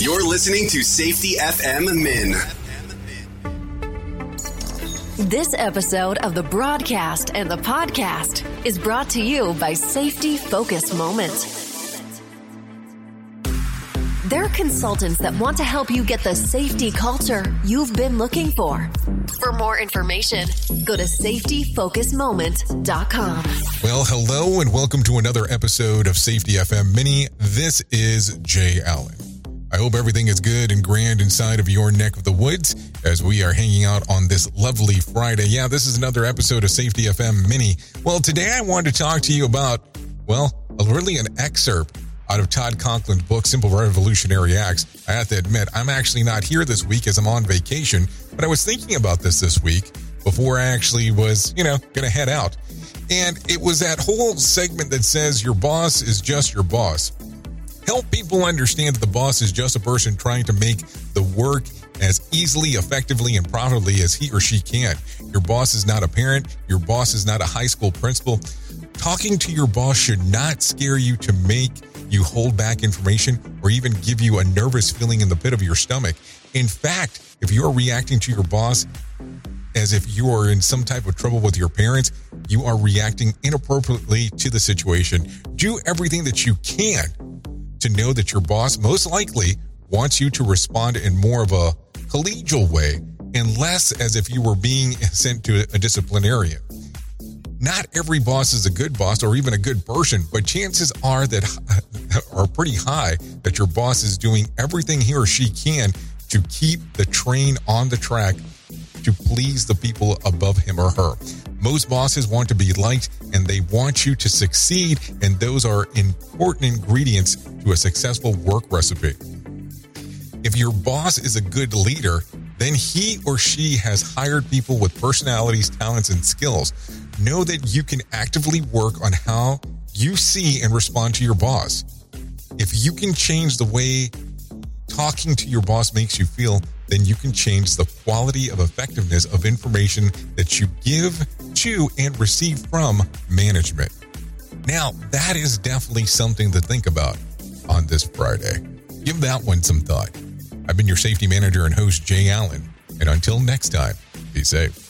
You're listening to Safety FM Min. This episode of the broadcast and the podcast is brought to you by Safety Focus Moment. They're consultants that want to help you get the safety culture you've been looking for. For more information, go to safetyfocusmoment.com. Well, hello and welcome to another episode of Safety FM Mini. This is Jay Allen. I hope everything is good and grand inside of your neck of the woods as we are hanging out on this lovely Friday. Yeah, this is another episode of Safety FM Mini. Well, today I wanted to talk to you about, well, really an excerpt out of Todd Conklin's book, Simple Revolutionary Acts. I have to admit, I'm actually not here this week as I'm on vacation, but I was thinking about this this week before I actually was, you know, going to head out. And it was that whole segment that says your boss is just your boss. Help people understand that the boss is just a person trying to make the work as easily, effectively, and profitably as he or she can. Your boss is not a parent. Your boss is not a high school principal. Talking to your boss should not scare you to make you hold back information or even give you a nervous feeling in the pit of your stomach. In fact, if you're reacting to your boss as if you are in some type of trouble with your parents, you are reacting inappropriately to the situation. Do everything that you can to know that your boss most likely wants you to respond in more of a collegial way and less as if you were being sent to a disciplinarian. Not every boss is a good boss or even a good person, but chances are that are pretty high that your boss is doing everything he or she can to keep the train on the track to please the people above him or her. Most bosses want to be liked they want you to succeed, and those are important ingredients to a successful work recipe. If your boss is a good leader, then he or she has hired people with personalities, talents, and skills know that you can actively work on how you see and respond to your boss. If you can change the way talking to your boss makes you feel, then you can change the quality of effectiveness of information that you give to and receive from management. Now, that is definitely something to think about on this Friday. Give that one some thought. I've been your safety manager and host, Jay Allen. And until next time, be safe.